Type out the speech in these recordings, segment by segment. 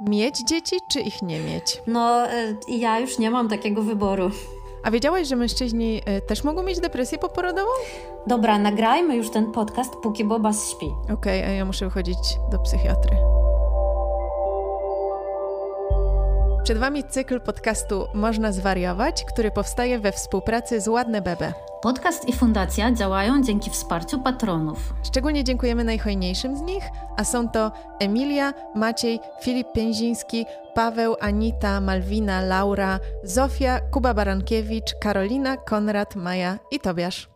Mieć dzieci, czy ich nie mieć? No, y, ja już nie mam takiego wyboru. A wiedziałaś, że mężczyźni y, też mogą mieć depresję poporodową? Dobra, nagrajmy już ten podcast, póki Bobas śpi. Okej, okay, a ja muszę chodzić do psychiatry. Przed Wami cykl podcastu Można zwariować, który powstaje we współpracy z Ładne Bebe. Podcast i fundacja działają dzięki wsparciu patronów. Szczególnie dziękujemy najhojniejszym z nich, a są to Emilia, Maciej, Filip Pięziński, Paweł, Anita, Malwina, Laura, Zofia, Kuba Barankiewicz, Karolina, Konrad, Maja i Tobiasz.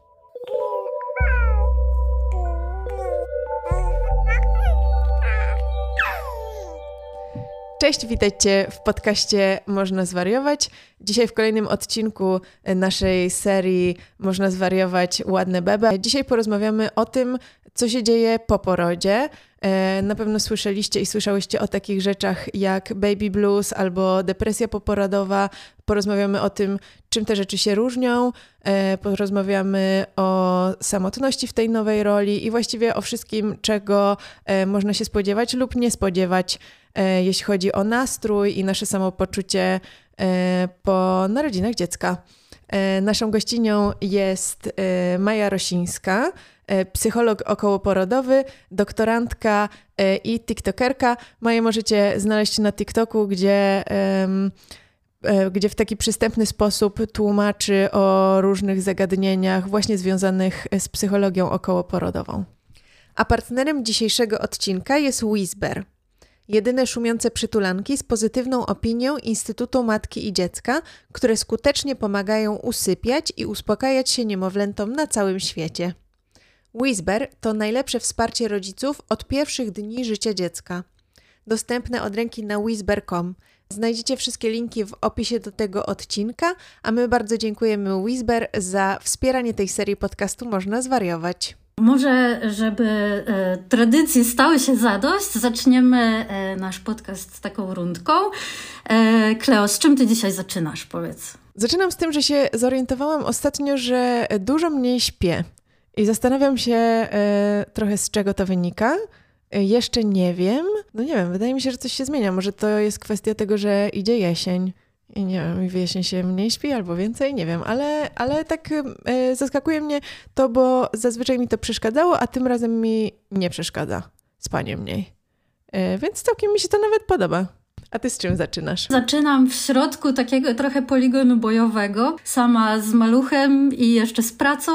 Cześć, witajcie w podcaście Można Zwariować. Dzisiaj w kolejnym odcinku naszej serii Można Zwariować Ładne Bebe. Dzisiaj porozmawiamy o tym, co się dzieje po porodzie. E, na pewno słyszeliście i słyszałyście o takich rzeczach jak baby blues albo depresja poporodowa. Porozmawiamy o tym, czym te rzeczy się różnią. E, porozmawiamy o samotności w tej nowej roli i właściwie o wszystkim, czego e, można się spodziewać lub nie spodziewać jeśli chodzi o nastrój i nasze samopoczucie po narodzinach dziecka. E, naszą gościnią jest Maja Rosińska, psycholog okołoporodowy, doktorantka i tiktokerka. Maję możecie znaleźć na TikToku, gdzie, gdzie w taki przystępny sposób tłumaczy o różnych zagadnieniach właśnie związanych z psychologią okołoporodową. A partnerem dzisiejszego odcinka jest Whisper – jedyne szumiące przytulanki z pozytywną opinią Instytutu Matki i Dziecka, które skutecznie pomagają usypiać i uspokajać się niemowlętom na całym świecie. Whisper to najlepsze wsparcie rodziców od pierwszych dni życia dziecka. Dostępne od ręki na whisper.com. Znajdziecie wszystkie linki w opisie do tego odcinka, a my bardzo dziękujemy Whisper za wspieranie tej serii podcastu Można Zwariować. Może, żeby e, tradycji stały się zadość, zaczniemy e, nasz podcast taką rundką. E, Kleo, z czym ty dzisiaj zaczynasz, powiedz? Zaczynam z tym, że się zorientowałam ostatnio, że dużo mniej śpię. I zastanawiam się e, trochę z czego to wynika. E, jeszcze nie wiem. No nie wiem, wydaje mi się, że coś się zmienia. Może to jest kwestia tego, że idzie jesień. I nie wiem, wyjaśni się mniej śpi albo więcej, nie wiem, ale, ale tak e, zaskakuje mnie to, bo zazwyczaj mi to przeszkadzało, a tym razem mi nie przeszkadza spanie mniej. E, więc całkiem mi się to nawet podoba. A ty z czym zaczynasz? Zaczynam w środku takiego trochę poligonu bojowego, sama z maluchem i jeszcze z pracą,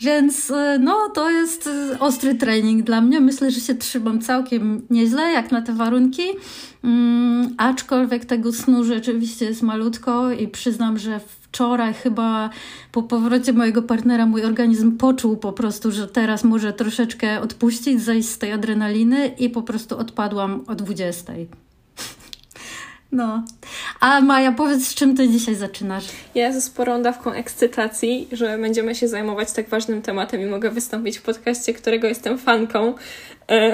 więc e, no to jest e, ostry trening dla mnie. Myślę, że się trzymam całkiem nieźle, jak na te warunki. Mm, aczkolwiek tego snu rzeczywiście jest malutko i przyznam, że wczoraj chyba po powrocie mojego partnera mój organizm poczuł po prostu, że teraz może troszeczkę odpuścić, zejść z tej adrenaliny i po prostu odpadłam o 20. No. A Maja, powiedz, z czym ty dzisiaj zaczynasz? Ja ze sporą dawką ekscytacji, że będziemy się zajmować tak ważnym tematem i mogę wystąpić w podcaście, którego jestem fanką. E,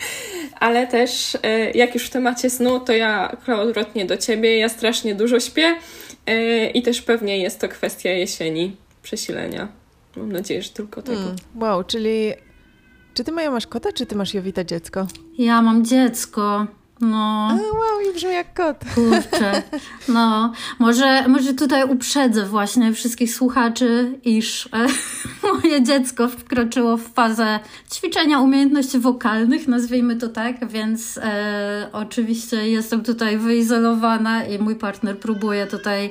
ale też, e, jak już w temacie snu, to ja odwrotnie do ciebie. Ja strasznie dużo śpię e, i też pewnie jest to kwestia jesieni, przesilenia. Mam nadzieję, że tylko tego. Hmm, wow, czyli czy ty Maja masz kota, czy ty masz Jowita dziecko? Ja mam dziecko. No. A, wow, i brzmi jak kot. Kurczę. No, może, może tutaj uprzedzę właśnie wszystkich słuchaczy, iż e, moje dziecko wkroczyło w fazę ćwiczenia umiejętności wokalnych, nazwijmy to tak, więc e, oczywiście jestem tutaj wyizolowana i mój partner próbuje tutaj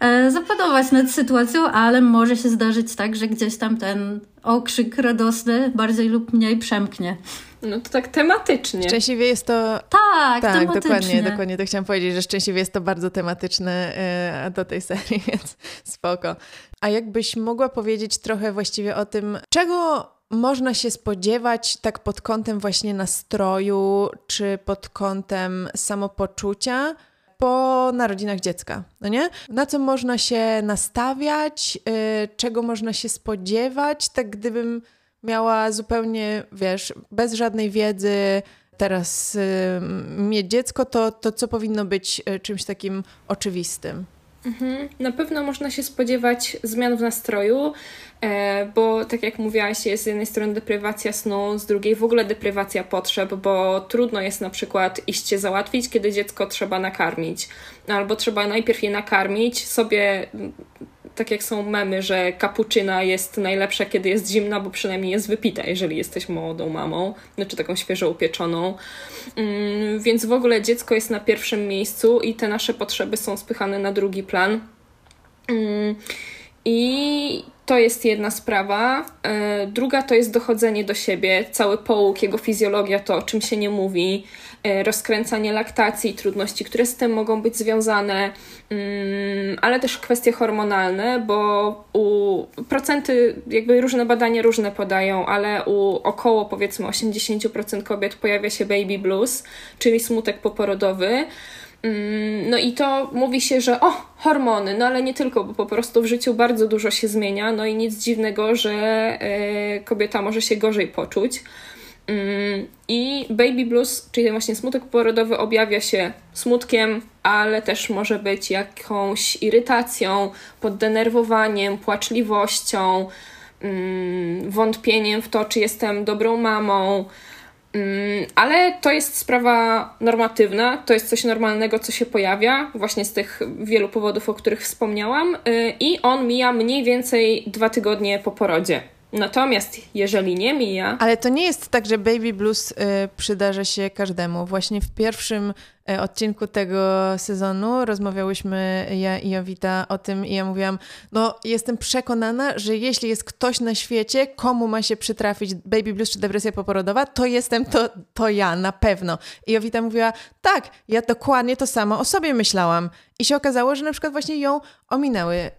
e, zapanować nad sytuacją, ale może się zdarzyć tak, że gdzieś tam ten okrzyk radosny bardziej lub mniej przemknie. No to tak tematycznie. Szczęśliwie jest to. Tak, tak dokładnie, dokładnie to chciałam powiedzieć, że szczęśliwie jest to bardzo tematyczne e, do tej serii, więc spoko. A jakbyś mogła powiedzieć trochę właściwie o tym, czego można się spodziewać tak pod kątem właśnie nastroju, czy pod kątem samopoczucia po narodzinach dziecka, no nie? Na co można się nastawiać, yy, czego można się spodziewać, tak gdybym miała zupełnie, wiesz, bez żadnej wiedzy teraz y, mieć dziecko, to, to co powinno być y, czymś takim oczywistym? Mhm. Na pewno można się spodziewać zmian w nastroju, e, bo tak jak mówiłaś, jest z jednej strony deprywacja snu, z drugiej w ogóle deprywacja potrzeb, bo trudno jest na przykład iść się załatwić, kiedy dziecko trzeba nakarmić, albo trzeba najpierw je nakarmić, sobie tak jak są memy, że kapuczyna jest najlepsza, kiedy jest zimna, bo przynajmniej jest wypita, jeżeli jesteś młodą mamą, znaczy taką świeżo upieczoną. Mm, więc w ogóle dziecko jest na pierwszym miejscu i te nasze potrzeby są spychane na drugi plan. Mm, I to jest jedna sprawa. E, druga to jest dochodzenie do siebie, cały połóg, jego fizjologia, to o czym się nie mówi, e, rozkręcanie laktacji, trudności, które z tym mogą być związane, mm, ale też kwestie hormonalne, bo u procenty, jakby różne badania różne podają, ale u około powiedzmy 80% kobiet pojawia się baby blues, czyli smutek poporodowy. Mm, no i to mówi się, że o, hormony, no ale nie tylko, bo po prostu w życiu bardzo dużo się zmienia, no i nic dziwnego, że y, kobieta może się gorzej poczuć. Mm, I baby blues, czyli właśnie smutek porodowy, objawia się smutkiem, ale też może być jakąś irytacją, poddenerwowaniem, płaczliwością, mm, wątpieniem w to, czy jestem dobrą mamą. Mm, ale to jest sprawa normatywna, to jest coś normalnego, co się pojawia, właśnie z tych wielu powodów, o których wspomniałam, y, i on mija mniej więcej dwa tygodnie po porodzie. Natomiast jeżeli nie mija. Ale to nie jest tak, że baby blues y, przydarza się każdemu. Właśnie w pierwszym odcinku tego sezonu rozmawiałyśmy ja i Jowita o tym i ja mówiłam, no jestem przekonana, że jeśli jest ktoś na świecie, komu ma się przytrafić baby blues czy depresja poporodowa, to jestem to, to ja, na pewno. I Jowita mówiła, tak, ja dokładnie to samo o sobie myślałam. I się okazało, że na przykład właśnie ją ominęły, yy,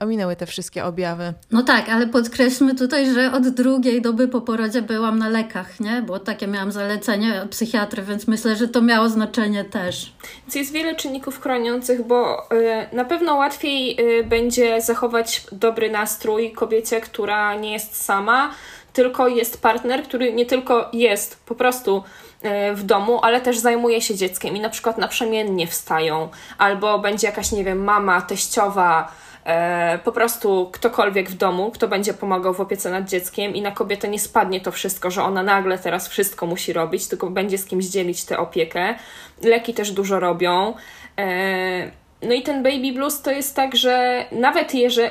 ominęły te wszystkie objawy. No tak, ale podkreślmy tutaj, że od drugiej doby po porodzie byłam na lekach, nie? Bo takie miałam zalecenie od psychiatry, więc myślę, że to miało znaczenie też. Więc jest wiele czynników chroniących, bo yy, na pewno łatwiej yy, będzie zachować dobry nastrój kobiecie, która nie jest sama, tylko jest partner, który nie tylko jest po prostu E, w domu, ale też zajmuje się dzieckiem i na przykład naprzemiennie wstają, albo będzie jakaś, nie wiem, mama, teściowa, po prostu ktokolwiek w domu, kto będzie pomagał w opiece nad dzieckiem i na kobietę nie spadnie to wszystko, że ona nagle teraz wszystko musi robić, tylko będzie z kimś dzielić tę opiekę. Leki też dużo robią. E, no i ten baby blues to jest tak, że nawet jeżeli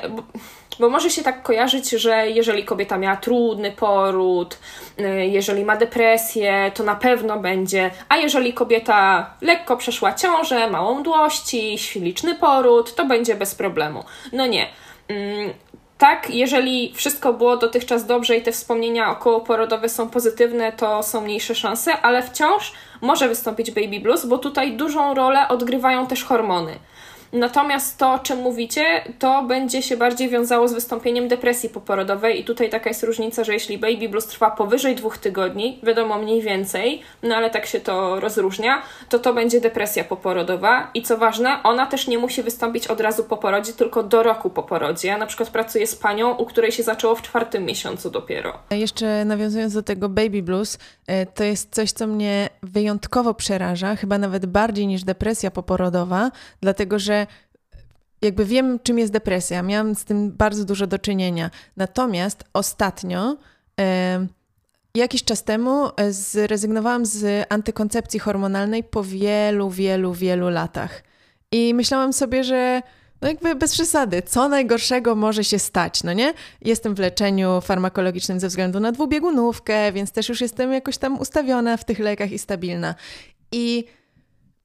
bo może się tak kojarzyć, że jeżeli kobieta miała trudny poród, y, jeżeli ma depresję, to na pewno będzie, a jeżeli kobieta lekko przeszła ciążę, małą mdłości, świliczny poród, to będzie bez problemu. No nie. Mm, tak, jeżeli wszystko było dotychczas dobrze i te wspomnienia okołoporodowe są pozytywne, to są mniejsze szanse, ale wciąż może wystąpić baby blues, bo tutaj dużą rolę odgrywają też hormony. Natomiast to, o czym mówicie, to będzie się bardziej wiązało z wystąpieniem depresji poporodowej i tutaj taka jest różnica, że jeśli baby blues trwa powyżej dwóch tygodni, wiadomo mniej więcej, no ale tak się to rozróżnia, to to będzie depresja poporodowa i co ważne, ona też nie musi wystąpić od razu po porodzie, tylko do roku po porodzie. Ja na przykład pracuję z panią, u której się zaczęło w czwartym miesiącu dopiero. Jeszcze nawiązując do tego baby blues, e, to jest coś, co mnie wyjątkowo przeraża, chyba nawet bardziej niż depresja poporodowa, dlatego że jakby wiem, czym jest depresja. Miałam z tym bardzo dużo do czynienia. Natomiast ostatnio, e, jakiś czas temu, e, zrezygnowałam z antykoncepcji hormonalnej po wielu, wielu, wielu latach. I myślałam sobie, że no jakby bez przesady, co najgorszego może się stać, no nie? Jestem w leczeniu farmakologicznym ze względu na dwubiegunówkę, więc też już jestem jakoś tam ustawiona w tych lekach i stabilna. I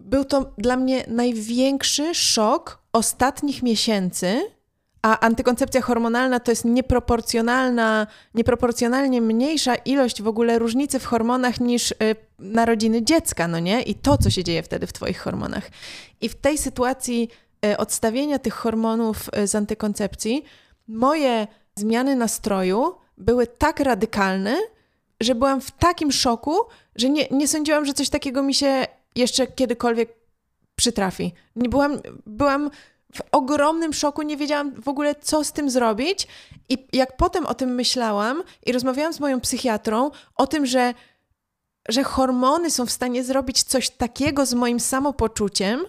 był to dla mnie największy szok ostatnich miesięcy, a antykoncepcja hormonalna to jest nieproporcjonalna, nieproporcjonalnie mniejsza ilość w ogóle różnicy w hormonach niż y, narodziny dziecka, no nie? I to, co się dzieje wtedy w Twoich hormonach. I w tej sytuacji y, odstawienia tych hormonów y, z antykoncepcji, moje zmiany nastroju były tak radykalne, że byłam w takim szoku, że nie, nie sądziłam, że coś takiego mi się jeszcze kiedykolwiek przytrafi. Nie byłam, byłam w ogromnym szoku, nie wiedziałam w ogóle, co z tym zrobić. I jak potem o tym myślałam i rozmawiałam z moją psychiatrą o tym, że, że hormony są w stanie zrobić coś takiego z moim samopoczuciem,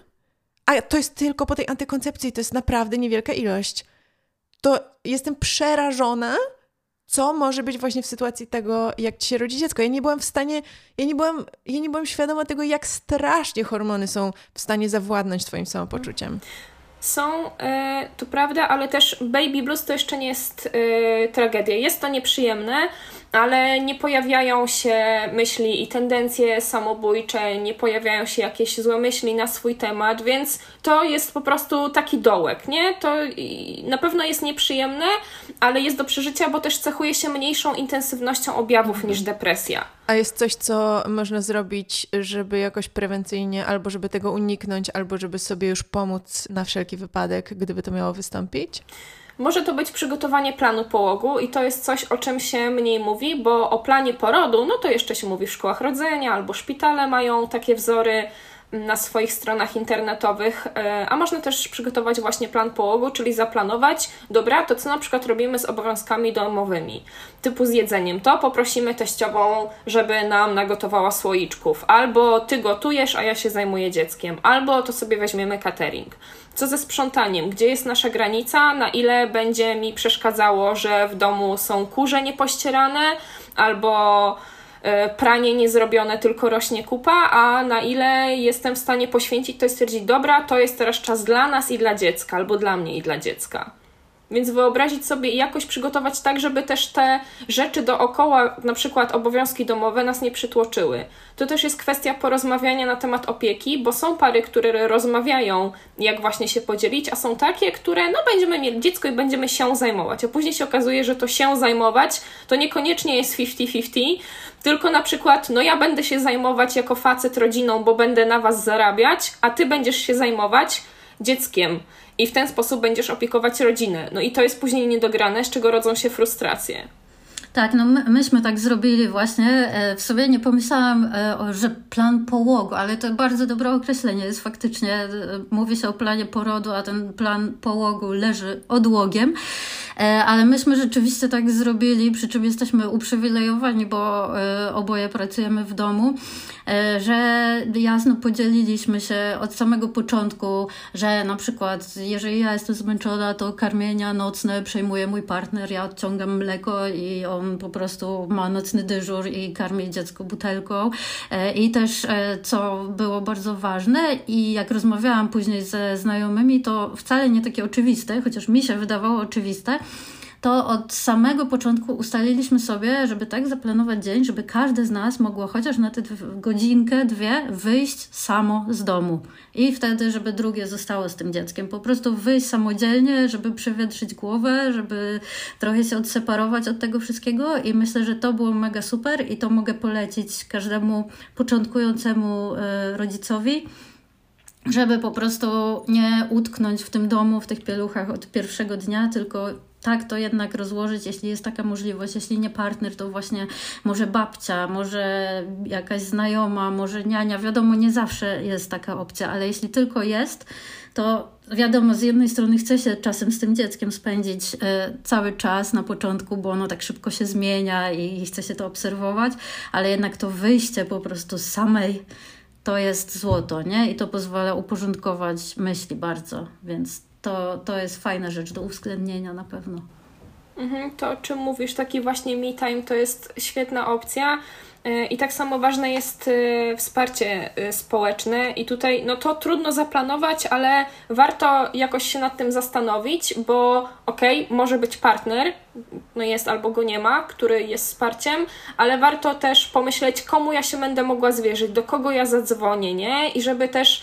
a to jest tylko po tej antykoncepcji, to jest naprawdę niewielka ilość, to jestem przerażona, co może być właśnie w sytuacji tego, jak ci się rodzi dziecko. Ja nie byłam w stanie, ja nie byłam, ja nie byłam świadoma tego, jak strasznie hormony są w stanie zawładnąć twoim samopoczuciem. Są, e, to prawda, ale też baby blues to jeszcze nie jest e, tragedia. Jest to nieprzyjemne, ale nie pojawiają się myśli i tendencje samobójcze, nie pojawiają się jakieś złe myśli na swój temat, więc to jest po prostu taki dołek, nie? To na pewno jest nieprzyjemne, ale jest do przeżycia, bo też cechuje się mniejszą intensywnością objawów mhm. niż depresja. A jest coś, co można zrobić, żeby jakoś prewencyjnie, albo żeby tego uniknąć, albo żeby sobie już pomóc na wszelki wypadek, gdyby to miało wystąpić? Może to być przygotowanie planu połogu i to jest coś, o czym się mniej mówi, bo o planie porodu, no to jeszcze się mówi w szkołach rodzenia albo szpitale mają takie wzory na swoich stronach internetowych, e, a można też przygotować właśnie plan połogu, czyli zaplanować, dobra, to co na przykład robimy z obowiązkami domowymi, typu z jedzeniem, to poprosimy teściową, żeby nam nagotowała słoiczków, albo ty gotujesz, a ja się zajmuję dzieckiem, albo to sobie weźmiemy catering. Co ze sprzątaniem? Gdzie jest nasza granica? Na ile będzie mi przeszkadzało, że w domu są kurze niepościerane, albo e, pranie niezrobione, tylko rośnie kupa, a na ile jestem w stanie poświęcić to i stwierdzić, dobra, to jest teraz czas dla nas i dla dziecka, albo dla mnie i dla dziecka. Więc wyobrazić sobie i jakoś przygotować tak, żeby też te rzeczy dookoła, na przykład obowiązki domowe, nas nie przytłoczyły. To też jest kwestia porozmawiania na temat opieki, bo są pary, które rozmawiają, jak właśnie się podzielić, a są takie, które no będziemy mieli dziecko i będziemy się zajmować, a później się okazuje, że to się zajmować to niekoniecznie jest 50-50, tylko na przykład, no ja będę się zajmować jako facet rodziną, bo będę na was zarabiać, a ty będziesz się zajmować dzieckiem i w ten sposób będziesz opiekować rodzinę. No i to jest później niedograne, z czego rodzą się frustracje. Tak, no my, myśmy tak zrobili właśnie. E, w sobie nie pomyślałam, e, że plan połogu, ale to bardzo dobre określenie jest faktycznie. E, mówi się o planie porodu, a ten plan połogu leży odłogiem. Ale myśmy rzeczywiście tak zrobili, przy czym jesteśmy uprzywilejowani, bo oboje pracujemy w domu, że jasno podzieliliśmy się od samego początku, że na przykład jeżeli ja jestem zmęczona, to karmienia nocne przejmuje mój partner, ja odciągam mleko i on on po prostu ma nocny dyżur i karmi dziecko butelką. E, I też, e, co było bardzo ważne, i jak rozmawiałam później ze znajomymi, to wcale nie takie oczywiste, chociaż mi się wydawało oczywiste, to od samego początku ustaliliśmy sobie, żeby tak zaplanować dzień, żeby każdy z nas mogło chociaż na tę godzinkę, dwie wyjść samo z domu. I wtedy, żeby drugie zostało z tym dzieckiem. Po prostu wyjść samodzielnie, żeby przewietrzyć głowę, żeby trochę się odseparować od tego wszystkiego. I myślę, że to było mega super i to mogę polecić każdemu początkującemu e, rodzicowi żeby po prostu nie utknąć w tym domu, w tych pieluchach od pierwszego dnia, tylko tak to jednak rozłożyć, jeśli jest taka możliwość. Jeśli nie partner, to właśnie może babcia, może jakaś znajoma, może niania. Wiadomo, nie zawsze jest taka opcja, ale jeśli tylko jest, to wiadomo, z jednej strony chce się czasem z tym dzieckiem spędzić y, cały czas na początku, bo ono tak szybko się zmienia i chce się to obserwować, ale jednak to wyjście po prostu z samej to jest złoto, nie? I to pozwala uporządkować myśli bardzo, więc to, to jest fajna rzecz do uwzględnienia na pewno. Mhm, to o czym mówisz, taki właśnie me time to jest świetna opcja. E, I tak samo ważne jest e, wsparcie e, społeczne, i tutaj no to trudno zaplanować, ale warto jakoś się nad tym zastanowić, bo okej, okay, może być partner, no jest albo go nie ma, który jest wsparciem, ale warto też pomyśleć, komu ja się będę mogła zwierzyć, do kogo ja zadzwonię, nie? I żeby też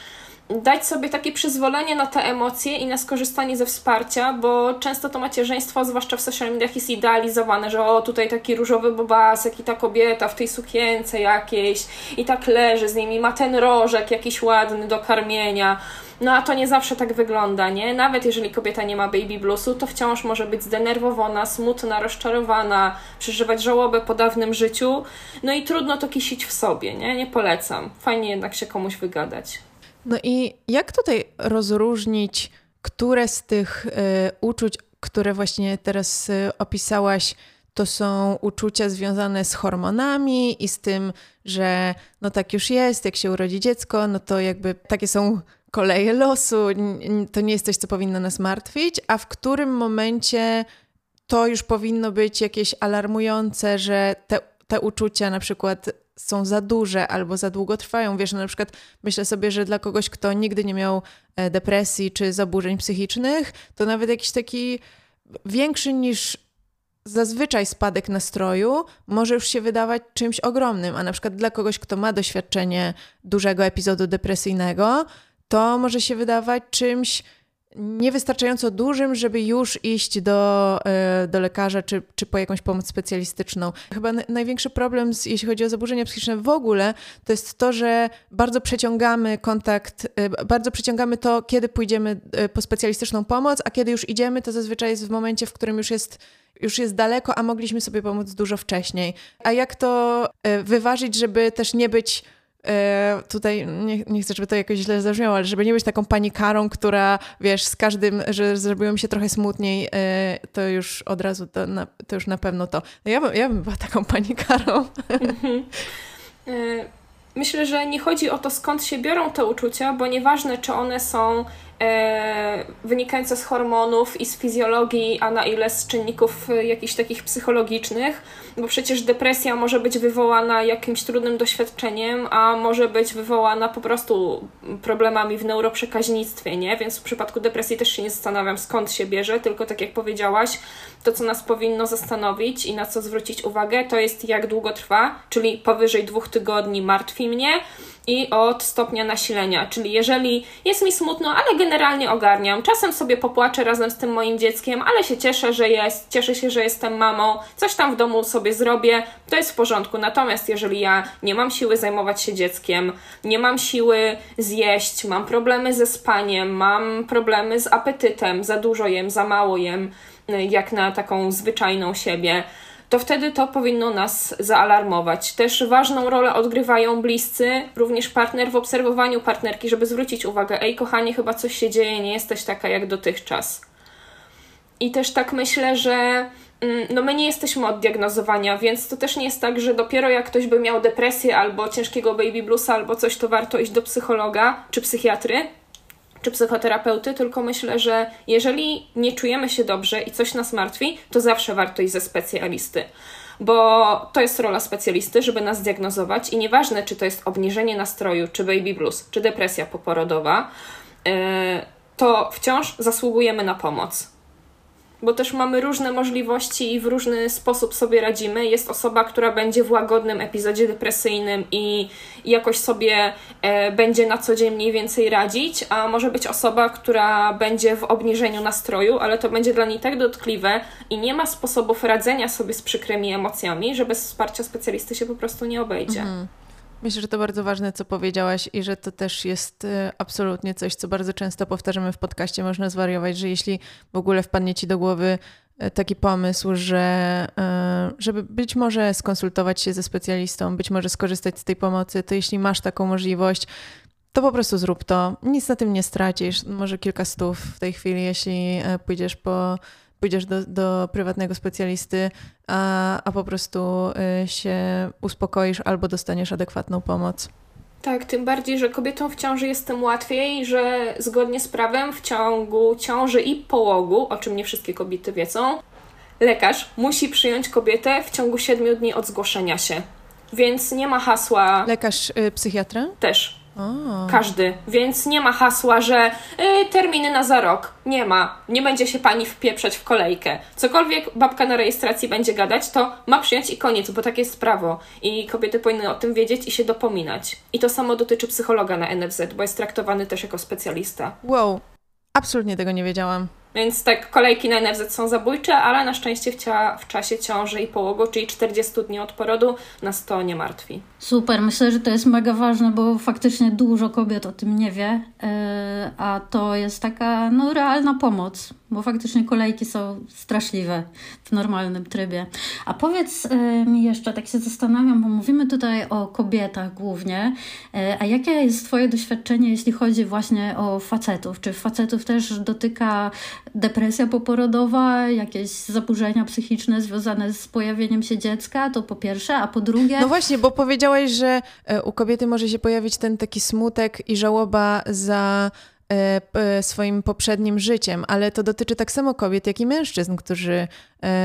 dać sobie takie przyzwolenie na te emocje i na skorzystanie ze wsparcia, bo często to macierzyństwo, zwłaszcza w social mediach, jest idealizowane, że o, tutaj taki różowy bobasek i ta kobieta w tej sukience jakiejś i tak leży z nimi, ma ten rożek jakiś ładny do karmienia. No a to nie zawsze tak wygląda, nie? Nawet jeżeli kobieta nie ma baby bluesu, to wciąż może być zdenerwowana, smutna, rozczarowana, przeżywać żałobę po dawnym życiu. No i trudno to kisić w sobie, nie? Nie polecam. Fajnie jednak się komuś wygadać. No i jak tutaj rozróżnić, które z tych y, uczuć, które właśnie teraz y, opisałaś, to są uczucia związane z hormonami i z tym, że no tak już jest, jak się urodzi dziecko, no to jakby takie są koleje losu, to nie jest coś, co powinno nas martwić, a w którym momencie to już powinno być jakieś alarmujące, że te, te uczucia na przykład są za duże albo za długo trwają. Wiesz, no na przykład myślę sobie, że dla kogoś, kto nigdy nie miał e, depresji czy zaburzeń psychicznych, to nawet jakiś taki większy niż zazwyczaj spadek nastroju może już się wydawać czymś ogromnym, a na przykład dla kogoś, kto ma doświadczenie dużego epizodu depresyjnego, to może się wydawać czymś niewystarczająco dużym, żeby już iść do, e, do lekarza czy, czy po jakąś pomoc specjalistyczną. Chyba największy problem, z, jeśli chodzi o zaburzenia psychiczne w ogóle, to jest to, że bardzo przeciągamy kontakt, e, bardzo przeciągamy to, kiedy pójdziemy e, po specjalistyczną pomoc, a kiedy już idziemy, to zazwyczaj jest w momencie, w którym już jest już jest daleko, a mogliśmy sobie pomóc dużo wcześniej. A jak to wyważyć, żeby też nie być tutaj nie, nie, chcę, żeby to jakoś źle zabrzmiało, ale żeby nie być taką panikarą, która wiesz, z każdym, że zrobiło mi się trochę smutniej, e, to już od razu, to, na, to już na pewno to. No ja, bym, ja bym była taką panikarą. Mhm. E, myślę, że nie chodzi o to, skąd się biorą te uczucia, bo nieważne, czy one są e, wynikające z hormonów i z fizjologii, a na ile z czynników e, jakichś takich psychologicznych, bo przecież depresja może być wywołana jakimś trudnym doświadczeniem, a może być wywołana po prostu problemami w neuroprzekaźnictwie, nie? Więc w przypadku depresji też się nie zastanawiam, skąd się bierze, tylko tak jak powiedziałaś, to co nas powinno zastanowić i na co zwrócić uwagę, to jest jak długo trwa, czyli powyżej dwóch tygodni martwi mnie, i od stopnia nasilenia. Czyli jeżeli jest mi smutno, ale generalnie ogarniam, czasem sobie popłaczę razem z tym moim dzieckiem, ale się cieszę, że jest, cieszę się, że jestem mamą, coś tam w domu sobie zrobię, to jest w porządku. Natomiast jeżeli ja nie mam siły zajmować się dzieckiem, nie mam siły zjeść, mam problemy ze spaniem, mam problemy z apetytem, za dużo jem, za mało jem, jak na taką zwyczajną siebie, to wtedy to powinno nas zaalarmować. Też ważną rolę odgrywają bliscy, również partner w obserwowaniu partnerki, żeby zwrócić uwagę: Ej, kochanie, chyba coś się dzieje, nie jesteś taka jak dotychczas. I też tak myślę, że mm, no my nie jesteśmy od diagnozowania, więc to też nie jest tak, że dopiero jak ktoś by miał depresję albo ciężkiego baby bluesa albo coś, to warto iść do psychologa czy psychiatry czy psychoterapeuty, tylko myślę, że jeżeli nie czujemy się dobrze i coś nas martwi, to zawsze warto iść ze specjalisty. Bo to jest rola specjalisty, żeby nas diagnozować i nieważne, czy to jest obniżenie nastroju, czy baby blues, czy depresja poporodowa, e, to wciąż zasługujemy na pomoc bo też mamy różne możliwości i w różny sposób sobie radzimy. Jest osoba, która będzie w łagodnym epizodzie depresyjnym i jakoś sobie e, będzie na co dzień mniej więcej radzić, a może być osoba, która będzie w obniżeniu nastroju, ale to będzie dla niej tak dotkliwe i nie ma sposobów radzenia sobie z przykrymi emocjami, że bez wsparcia specjalisty się po prostu nie obejdzie. Mhm. Myślę, że to bardzo ważne, co powiedziałaś, i że to też jest y, absolutnie coś, co bardzo często powtarzamy w podcaście. Można zwariować, że jeśli w ogóle wpadnie ci do głowy y, taki pomysł, że y, żeby być może skonsultować się ze specjalistą, być może skorzystać z tej pomocy, to jeśli masz taką możliwość, to po prostu zrób to. Nic na tym nie stracisz. Może kilka stów w tej chwili, jeśli pójdziesz po pójdziesz do, do prywatnego specjalisty, a, a po prostu y, się uspokoisz albo dostaniesz adekwatną pomoc. Tak, tym bardziej, że kobietom w ciąży jest tym łatwiej, że zgodnie z prawem w ciągu ciąży i połogu, o czym nie wszystkie kobiety wiedzą, lekarz musi przyjąć kobietę w ciągu 7 dni od zgłoszenia się. Więc nie ma hasła. Lekarz y, psychiatra? Też. Każdy. Więc nie ma hasła, że y, terminy na za rok. Nie ma. Nie będzie się pani wpieprzać w kolejkę. Cokolwiek babka na rejestracji będzie gadać, to ma przyjąć i koniec, bo takie jest prawo. I kobiety powinny o tym wiedzieć i się dopominać. I to samo dotyczy psychologa na NFZ, bo jest traktowany też jako specjalista. Wow. Absolutnie tego nie wiedziałam. Więc tak, kolejki na NFZ są zabójcze, ale na szczęście w, w czasie ciąży i połogu, czyli 40 dni od porodu, nas to nie martwi. Super, myślę, że to jest mega ważne, bo faktycznie dużo kobiet o tym nie wie, yy, a to jest taka no, realna pomoc, bo faktycznie kolejki są straszliwe w normalnym trybie. A powiedz yy, mi jeszcze, tak się zastanawiam, bo mówimy tutaj o kobietach głównie, yy, a jakie jest Twoje doświadczenie, jeśli chodzi właśnie o facetów? Czy facetów też dotyka depresja poporodowa, jakieś zaburzenia psychiczne związane z pojawieniem się dziecka? To po pierwsze, a po drugie... No właśnie, bo powiedział powiedziałaś, że e, u kobiety może się pojawić ten taki smutek i żałoba za E, swoim poprzednim życiem, ale to dotyczy tak samo kobiet, jak i mężczyzn, którzy e,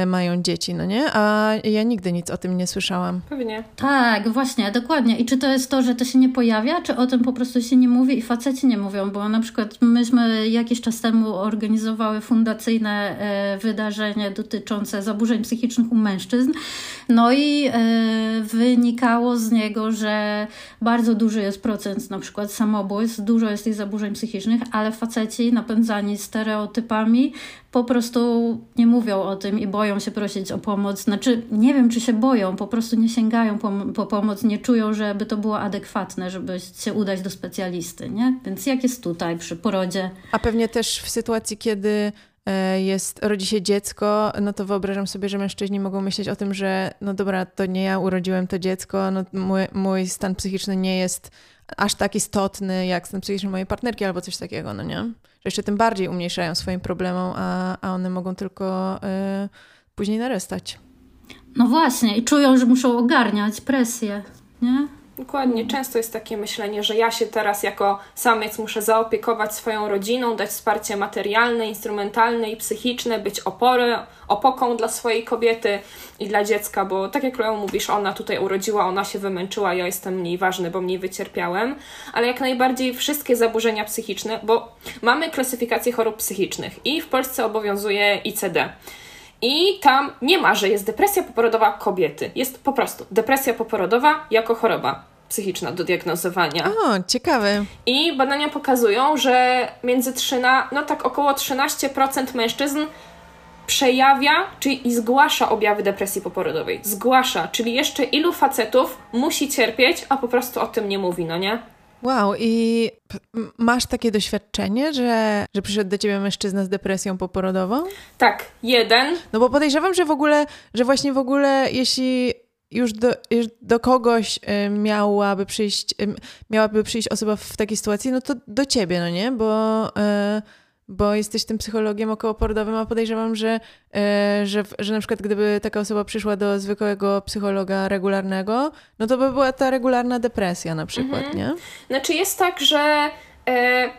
mają dzieci, no nie? A ja nigdy nic o tym nie słyszałam. Pewnie. Tak, właśnie, dokładnie. I czy to jest to, że to się nie pojawia, czy o tym po prostu się nie mówi i faceci nie mówią? Bo na przykład myśmy jakiś czas temu organizowały fundacyjne e, wydarzenie dotyczące zaburzeń psychicznych u mężczyzn, no i wynikało z niego, że bardzo duży jest procent na przykład samobójstw, dużo jest tych zaburzeń psychicznych, ale faceci napędzani stereotypami po prostu nie mówią o tym i boją się prosić o pomoc. Znaczy, nie wiem, czy się boją, po prostu nie sięgają po, po pomoc, nie czują, żeby to było adekwatne, żeby się udać do specjalisty, nie? Więc jak jest tutaj przy porodzie? A pewnie też w sytuacji, kiedy e, jest, rodzi się dziecko, no to wyobrażam sobie, że mężczyźni mogą myśleć o tym, że no dobra, to nie ja urodziłem to dziecko, no mój, mój stan psychiczny nie jest aż tak istotny jak stan psychiczny mojej partnerki albo coś takiego, no nie? Jeszcze tym bardziej umniejszają swoim problemom, a, a one mogą tylko y, później narastać. No właśnie, i czują, że muszą ogarniać presję, nie? Dokładnie. Często jest takie myślenie, że ja się teraz jako samiec muszę zaopiekować swoją rodziną, dać wsparcie materialne, instrumentalne i psychiczne, być opory, opoką dla swojej kobiety i dla dziecka, bo tak jak Leo mówisz, ona tutaj urodziła, ona się wymęczyła, ja jestem mniej ważny, bo mniej wycierpiałem, ale jak najbardziej wszystkie zaburzenia psychiczne, bo mamy klasyfikację chorób psychicznych i w Polsce obowiązuje ICD. I tam nie ma, że jest depresja poporodowa kobiety. Jest po prostu depresja poporodowa jako choroba psychiczna do diagnozowania. O, ciekawe. I badania pokazują, że między 13, no tak około 13% mężczyzn przejawia, czyli i zgłasza objawy depresji poporodowej. Zgłasza, czyli jeszcze ilu facetów musi cierpieć, a po prostu o tym nie mówi, no nie? Wow, i masz takie doświadczenie, że, że przyszedł do ciebie mężczyzna z depresją poporodową? Tak, jeden. No bo podejrzewam, że w ogóle, że właśnie w ogóle jeśli już do, już do kogoś y, miałaby przyjść, y, miałaby przyjść osoba w takiej sytuacji, no to do ciebie, no nie? Bo... Yy bo jesteś tym psychologiem okołoporodowym, a podejrzewam, że, e, że, że na przykład gdyby taka osoba przyszła do zwykłego psychologa regularnego, no to by była ta regularna depresja na przykład, mhm. nie? Znaczy jest tak, że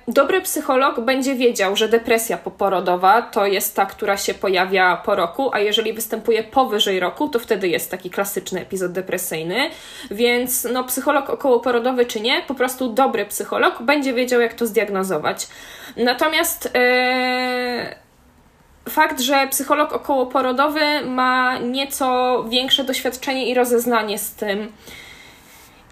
dobry psycholog będzie wiedział, że depresja poporodowa to jest ta, która się pojawia po roku, a jeżeli występuje powyżej roku, to wtedy jest taki klasyczny epizod depresyjny. Więc no, psycholog okołoporodowy czy nie, po prostu dobry psycholog będzie wiedział, jak to zdiagnozować. Natomiast e, fakt, że psycholog okołoporodowy ma nieco większe doświadczenie i rozeznanie z tym,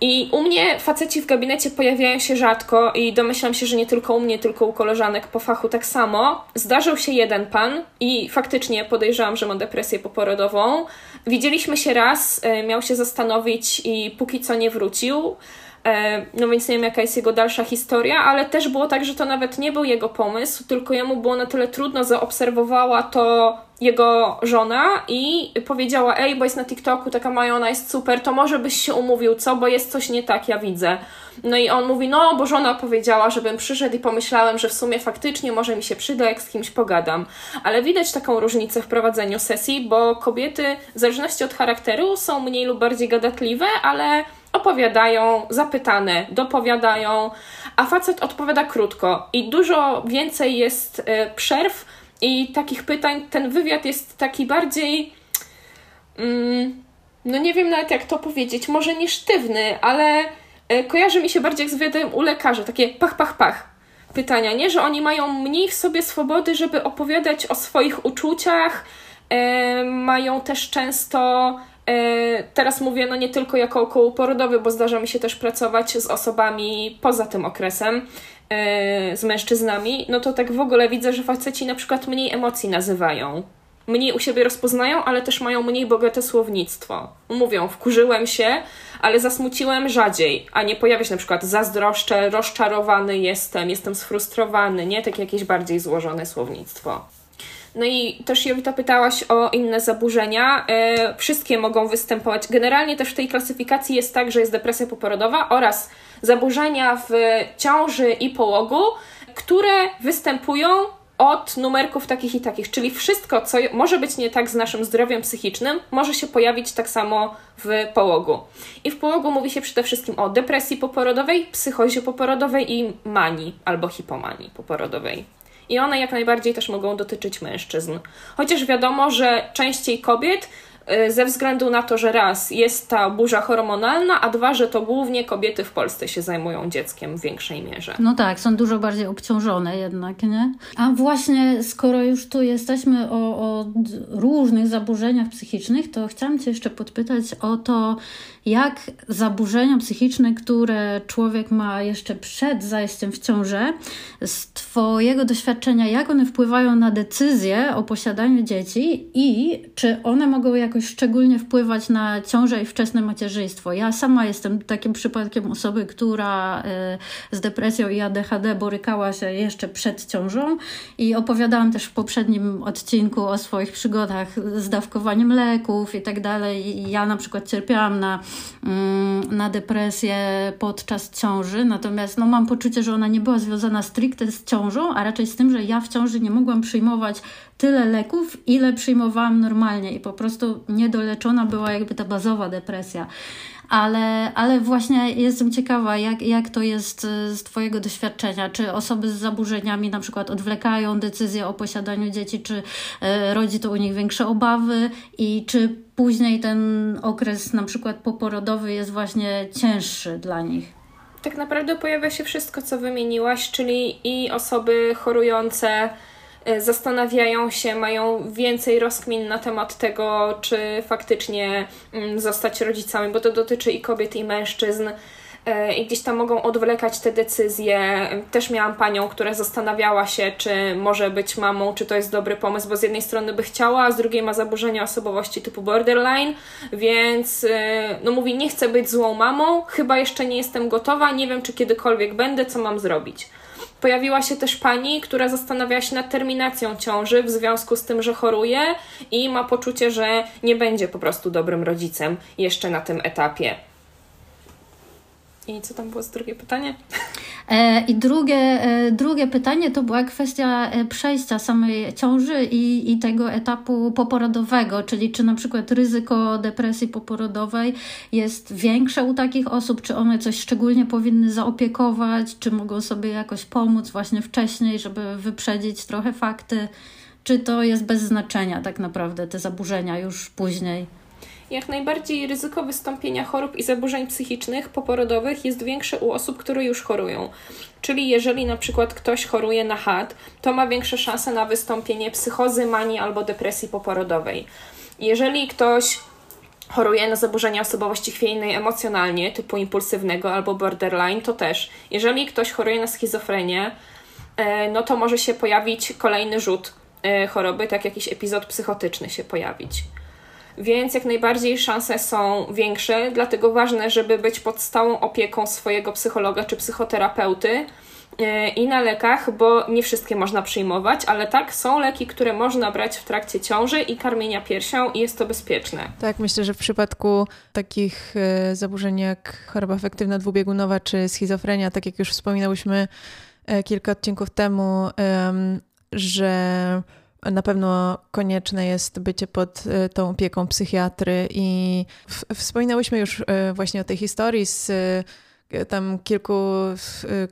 i u mnie faceci w gabinecie pojawiają się rzadko i domyślam się, że nie tylko u mnie, tylko u koleżanek po fachu tak samo. Zdarzył się jeden pan i faktycznie podejrzewam, że ma depresję poporodową. Widzieliśmy się raz, e, miał się zastanowić i póki co nie wrócił. E, no więc nie wiem, jaka jest jego dalsza historia, ale też było tak, że to nawet nie był jego pomysł, tylko jemu było na tyle trudno, zaobserwowała to jego żona i powiedziała: Ej, bo jest na TikToku, taka maja, ona jest super, to może byś się umówił, co? Bo jest coś nie tak, ja widzę. No i on mówi: No, bo żona powiedziała, żebym przyszedł i pomyślałem, że w sumie faktycznie może mi się przyda, jak z kimś pogadam. Ale widać taką różnicę w prowadzeniu sesji, bo kobiety, w zależności od charakteru, są mniej lub bardziej gadatliwe, ale opowiadają, zapytane, dopowiadają, a facet odpowiada krótko i dużo więcej jest e, przerw i takich pytań. Ten wywiad jest taki bardziej. Mm, no nie wiem nawet jak to powiedzieć, może nie sztywny, ale e, kojarzy mi się bardziej jak z wywiadem u lekarza, takie pach, pach, pach pytania, nie? Że oni mają mniej w sobie swobody, żeby opowiadać o swoich uczuciach, e, mają też często teraz mówię no nie tylko jako okołoporodowy, bo zdarza mi się też pracować z osobami poza tym okresem, e, z mężczyznami, no to tak w ogóle widzę, że faceci na przykład mniej emocji nazywają. Mniej u siebie rozpoznają, ale też mają mniej bogate słownictwo. Mówią, wkurzyłem się, ale zasmuciłem rzadziej, a nie pojawia się na przykład zazdroszczę, rozczarowany jestem, jestem sfrustrowany, nie? Takie jakieś bardziej złożone słownictwo. No i też Jowita pytałaś o inne zaburzenia. E, wszystkie mogą występować. Generalnie też w tej klasyfikacji jest tak, że jest depresja poporodowa oraz zaburzenia w ciąży i połogu, które występują od numerków takich i takich, czyli wszystko, co może być nie tak z naszym zdrowiem psychicznym, może się pojawić tak samo w połogu. I w połogu mówi się przede wszystkim o depresji poporodowej, psychozie poporodowej i manii albo hipomanii poporodowej. I one jak najbardziej też mogą dotyczyć mężczyzn. Chociaż wiadomo, że częściej kobiet ze względu na to, że raz jest ta burza hormonalna, a dwa, że to głównie kobiety w Polsce się zajmują dzieckiem w większej mierze. No tak, są dużo bardziej obciążone jednak, nie? A właśnie skoro już tu jesteśmy o, o różnych zaburzeniach psychicznych, to chciałam Cię jeszcze podpytać o to, jak zaburzenia psychiczne, które człowiek ma jeszcze przed zajściem w ciążę, z Twojego doświadczenia, jak one wpływają na decyzję o posiadaniu dzieci i czy one mogą jakoś szczególnie wpływać na ciążę i wczesne macierzyństwo. Ja sama jestem takim przypadkiem osoby, która y, z depresją i ADHD borykała się jeszcze przed ciążą i opowiadałam też w poprzednim odcinku o swoich przygodach z dawkowaniem leków i tak dalej. Ja na przykład cierpiałam na Mm, na depresję podczas ciąży, natomiast no, mam poczucie, że ona nie była związana stricte z ciążą, a raczej z tym, że ja w ciąży nie mogłam przyjmować tyle leków, ile przyjmowałam normalnie i po prostu niedoleczona była jakby ta bazowa depresja ale, ale właśnie jestem ciekawa, jak, jak to jest y, z Twojego doświadczenia. Czy osoby z zaburzeniami na przykład odwlekają decyzję o posiadaniu dzieci, czy y, rodzi to u nich większe obawy i czy później ten okres na przykład poporodowy jest właśnie cięższy dla nich? Tak naprawdę pojawia się wszystko, co wymieniłaś, czyli i osoby chorujące zastanawiają się, mają więcej rozkmin na temat tego, czy faktycznie mm, zostać rodzicami, bo to dotyczy i kobiet, i mężczyzn. E, I gdzieś tam mogą odwlekać te decyzje. Też miałam panią, która zastanawiała się, czy może być mamą, czy to jest dobry pomysł, bo z jednej strony by chciała, a z drugiej ma zaburzenia osobowości typu borderline, więc e, no mówi, nie chcę być złą mamą, chyba jeszcze nie jestem gotowa, nie wiem, czy kiedykolwiek będę, co mam zrobić. Pojawiła się też pani, która zastanawia się nad terminacją ciąży w związku z tym, że choruje i ma poczucie, że nie będzie po prostu dobrym rodzicem jeszcze na tym etapie. I co tam było z drugie pytanie? E, I drugie, e, drugie pytanie to była kwestia e, przejścia samej ciąży i, i tego etapu poporodowego, czyli czy na przykład ryzyko depresji poporodowej jest większe u takich osób, czy one coś szczególnie powinny zaopiekować, czy mogą sobie jakoś pomóc właśnie wcześniej, żeby wyprzedzić trochę fakty, czy to jest bez znaczenia tak naprawdę, te zaburzenia już później jak najbardziej ryzyko wystąpienia chorób i zaburzeń psychicznych poporodowych jest większe u osób, które już chorują. Czyli jeżeli na przykład ktoś choruje na HAD, to ma większe szanse na wystąpienie psychozy, manii albo depresji poporodowej. Jeżeli ktoś choruje na zaburzenia osobowości chwiejnej emocjonalnie, typu impulsywnego albo borderline, to też. Jeżeli ktoś choruje na schizofrenię, e, no to może się pojawić kolejny rzut e, choroby, tak jakiś epizod psychotyczny się pojawić więc jak najbardziej szanse są większe, dlatego ważne, żeby być pod stałą opieką swojego psychologa czy psychoterapeuty e, i na lekach, bo nie wszystkie można przyjmować, ale tak, są leki, które można brać w trakcie ciąży i karmienia piersią i jest to bezpieczne. Tak, myślę, że w przypadku takich e, zaburzeń jak choroba afektywna dwubiegunowa czy schizofrenia, tak jak już wspominałyśmy e, kilka odcinków temu, że na pewno konieczne jest bycie pod y, tą opieką psychiatry i wspominałyśmy już y, właśnie o tej historii z tam kilku,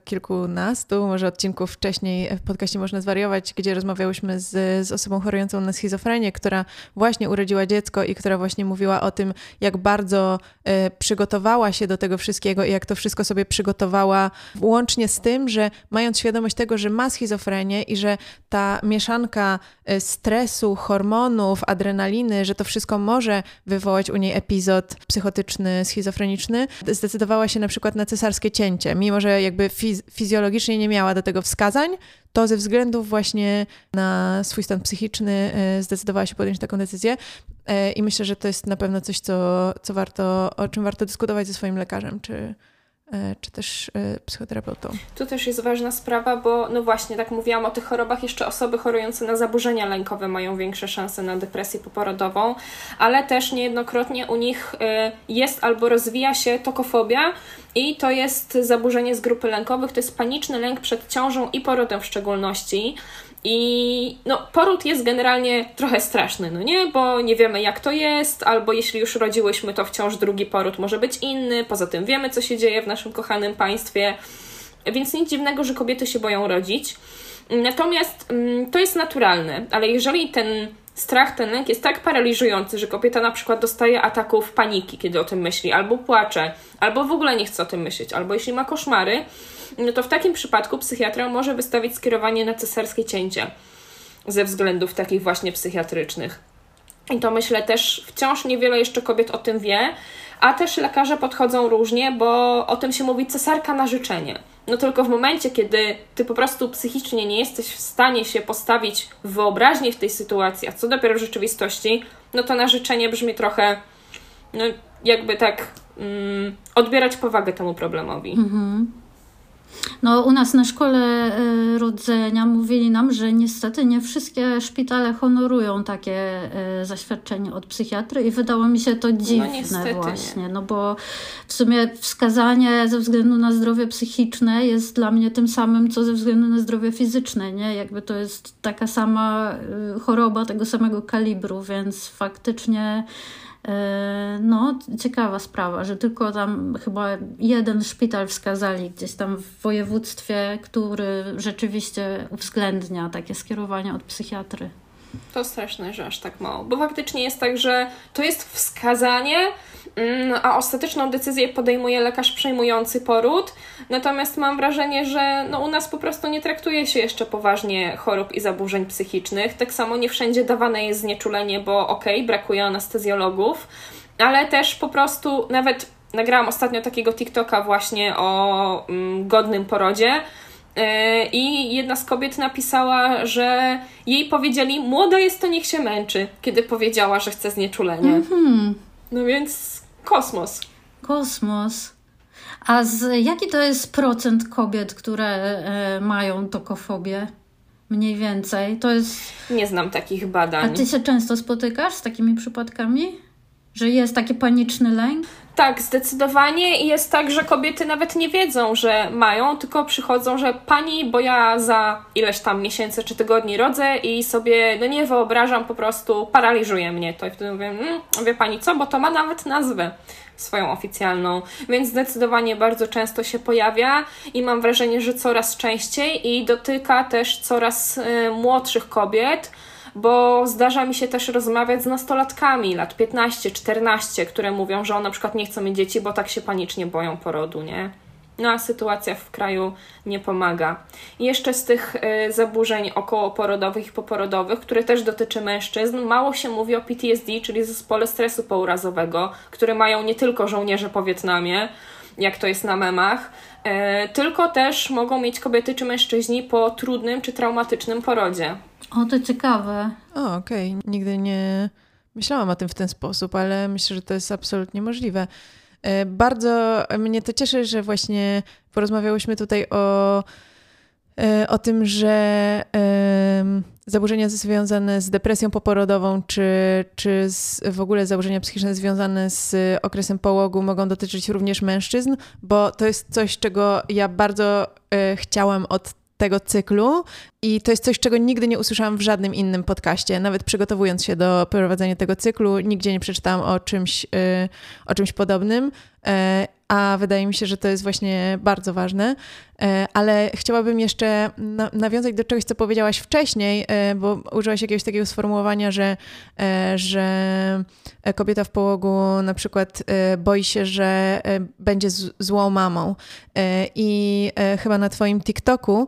kilkunastu może odcinków wcześniej w podcaście Można Zwariować, gdzie rozmawiałyśmy z, z osobą chorującą na schizofrenię, która właśnie urodziła dziecko i która właśnie mówiła o tym, jak bardzo y, przygotowała się do tego wszystkiego i jak to wszystko sobie przygotowała, łącznie z tym, że mając świadomość tego, że ma schizofrenię i że ta mieszanka y, stresu, hormonów, adrenaliny, że to wszystko może wywołać u niej epizod psychotyczny, schizofreniczny, zdecydowała się na przykład na cesarskie cięcie, mimo że jakby fiz fizjologicznie nie miała do tego wskazań, to ze względów właśnie na swój stan psychiczny e, zdecydowała się podjąć taką decyzję. E, I myślę, że to jest na pewno coś, co, co warto, o czym warto dyskutować ze swoim lekarzem, czy, czy też e, psychoterapeutą. Tu też jest ważna sprawa, bo no właśnie, tak mówiłam o tych chorobach, jeszcze osoby chorujące na zaburzenia lękowe mają większe szanse na depresję poporodową, ale też niejednokrotnie u nich e, jest albo rozwija się tokofobia, i to jest zaburzenie z grupy lękowych, to jest paniczny lęk przed ciążą i porodem w szczególności. I no, poród jest generalnie trochę straszny, no nie? Bo nie wiemy, jak to jest, albo jeśli już rodziłyśmy, to wciąż drugi poród może być inny. Poza tym wiemy, co się dzieje w naszym kochanym państwie, więc nic dziwnego, że kobiety się boją rodzić. Natomiast mm, to jest naturalne, ale jeżeli ten strach, ten lęk jest tak paraliżujący, że kobieta na przykład dostaje ataków paniki, kiedy o tym myśli, albo płacze, albo w ogóle nie chce o tym myśleć, albo jeśli ma koszmary, no to w takim przypadku psychiatra może wystawić skierowanie na cesarskie cięcie ze względów takich właśnie psychiatrycznych. I to myślę też wciąż niewiele jeszcze kobiet o tym wie, a też lekarze podchodzą różnie, bo o tym się mówi cesarka na życzenie. No tylko w momencie, kiedy ty po prostu psychicznie nie jesteś w stanie się postawić w wyobraźni w tej sytuacji, a co dopiero w rzeczywistości, no to na życzenie brzmi trochę, no jakby tak mm, odbierać powagę temu problemowi. Mhm. No, u nas na szkole e, rodzenia mówili nam, że niestety nie wszystkie szpitale honorują takie e, zaświadczenie od psychiatry i wydało mi się to no, dziwne no, właśnie, no bo w sumie wskazanie ze względu na zdrowie psychiczne jest dla mnie tym samym, co ze względu na zdrowie fizyczne, nie? Jakby to jest taka sama e, choroba tego samego kalibru, więc faktycznie no, ciekawa sprawa, że tylko tam chyba jeden szpital wskazali gdzieś tam w województwie, który rzeczywiście uwzględnia takie skierowania od psychiatry. To straszne, że aż tak mało. Bo faktycznie jest tak, że to jest wskazanie, mm, a ostateczną decyzję podejmuje lekarz przejmujący poród. Natomiast mam wrażenie, że no u nas po prostu nie traktuje się jeszcze poważnie chorób i zaburzeń psychicznych. Tak samo nie wszędzie dawane jest znieczulenie, bo okej, okay, brakuje anestezjologów, ale też po prostu nawet nagrałam ostatnio takiego TikToka właśnie o mm, godnym porodzie I jedna z kobiet napisała, że jej powiedzieli, młoda jest to niech się męczy, kiedy powiedziała, że chce znieczulenie. Mm-hmm. No więc kosmos. Kosmos. A z, jaki to jest procent kobiet, które e, mają tokofobię? Mniej więcej. To jest. Nie znam takich badań. A ty się często spotykasz z takimi przypadkami? Że jest taki paniczny lęk? Tak, zdecydowanie. I jest tak, że kobiety nawet nie wiedzą, że mają, tylko przychodzą, że pani, bo ja za ileś tam miesięcy czy tygodni rodzę i sobie, no nie wyobrażam, po prostu paraliżuje mnie to. I wtedy mówię, mmm, wie pani co, bo to ma nawet nazwę swoją oficjalną, więc zdecydowanie bardzo często się pojawia i mam wrażenie, że coraz częściej i dotyka też coraz y, młodszych kobiet bo zdarza mi się też rozmawiać z nastolatkami lat 15-14, które mówią, że one na przykład nie chcą mieć dzieci, bo tak się panicznie boją porodu, nie? No a sytuacja w kraju nie pomaga. I jeszcze z tych y, zaburzeń okołoporodowych i poporodowych, które też dotyczy mężczyzn, mało się mówi o PTSD, czyli zespole stresu pourazowego, który mają nie tylko żołnierze po Wietnamie, jak to jest na memach, y, tylko też mogą mieć kobiety czy mężczyźni po trudnym czy traumatycznym porodzie. O, to ciekawe. O, okej. Okay. Nigdy nie myślałam o tym w ten sposób, ale myślę, że to jest absolutnie możliwe. E, bardzo mnie to cieszy, że właśnie porozmawiałyśmy tutaj o, e, o tym, że zaburzenia związane z depresją poporodową, czy, czy z, w ogóle zaburzenia psychiczne związane z okresem połogu mogą dotyczyć również mężczyzn, bo to jest coś, czego ja bardzo e, chciałam od tego cyklu i to jest coś, czego nigdy nie usłyszałam w żadnym innym podcaście. Nawet przygotowując się do prowadzenia tego cyklu, nigdzie nie przeczytałam o czymś, y, o czymś podobnym. E, a wydaje mi się, że to jest właśnie bardzo ważne. E, ale chciałabym jeszcze nawiązać do czegoś, co powiedziałaś wcześniej, e, bo użyłaś jakiegoś takiego sformułowania, że, że kobieta w połogu na przykład boi się, że będzie złą mamą. I chyba na Twoim TikToku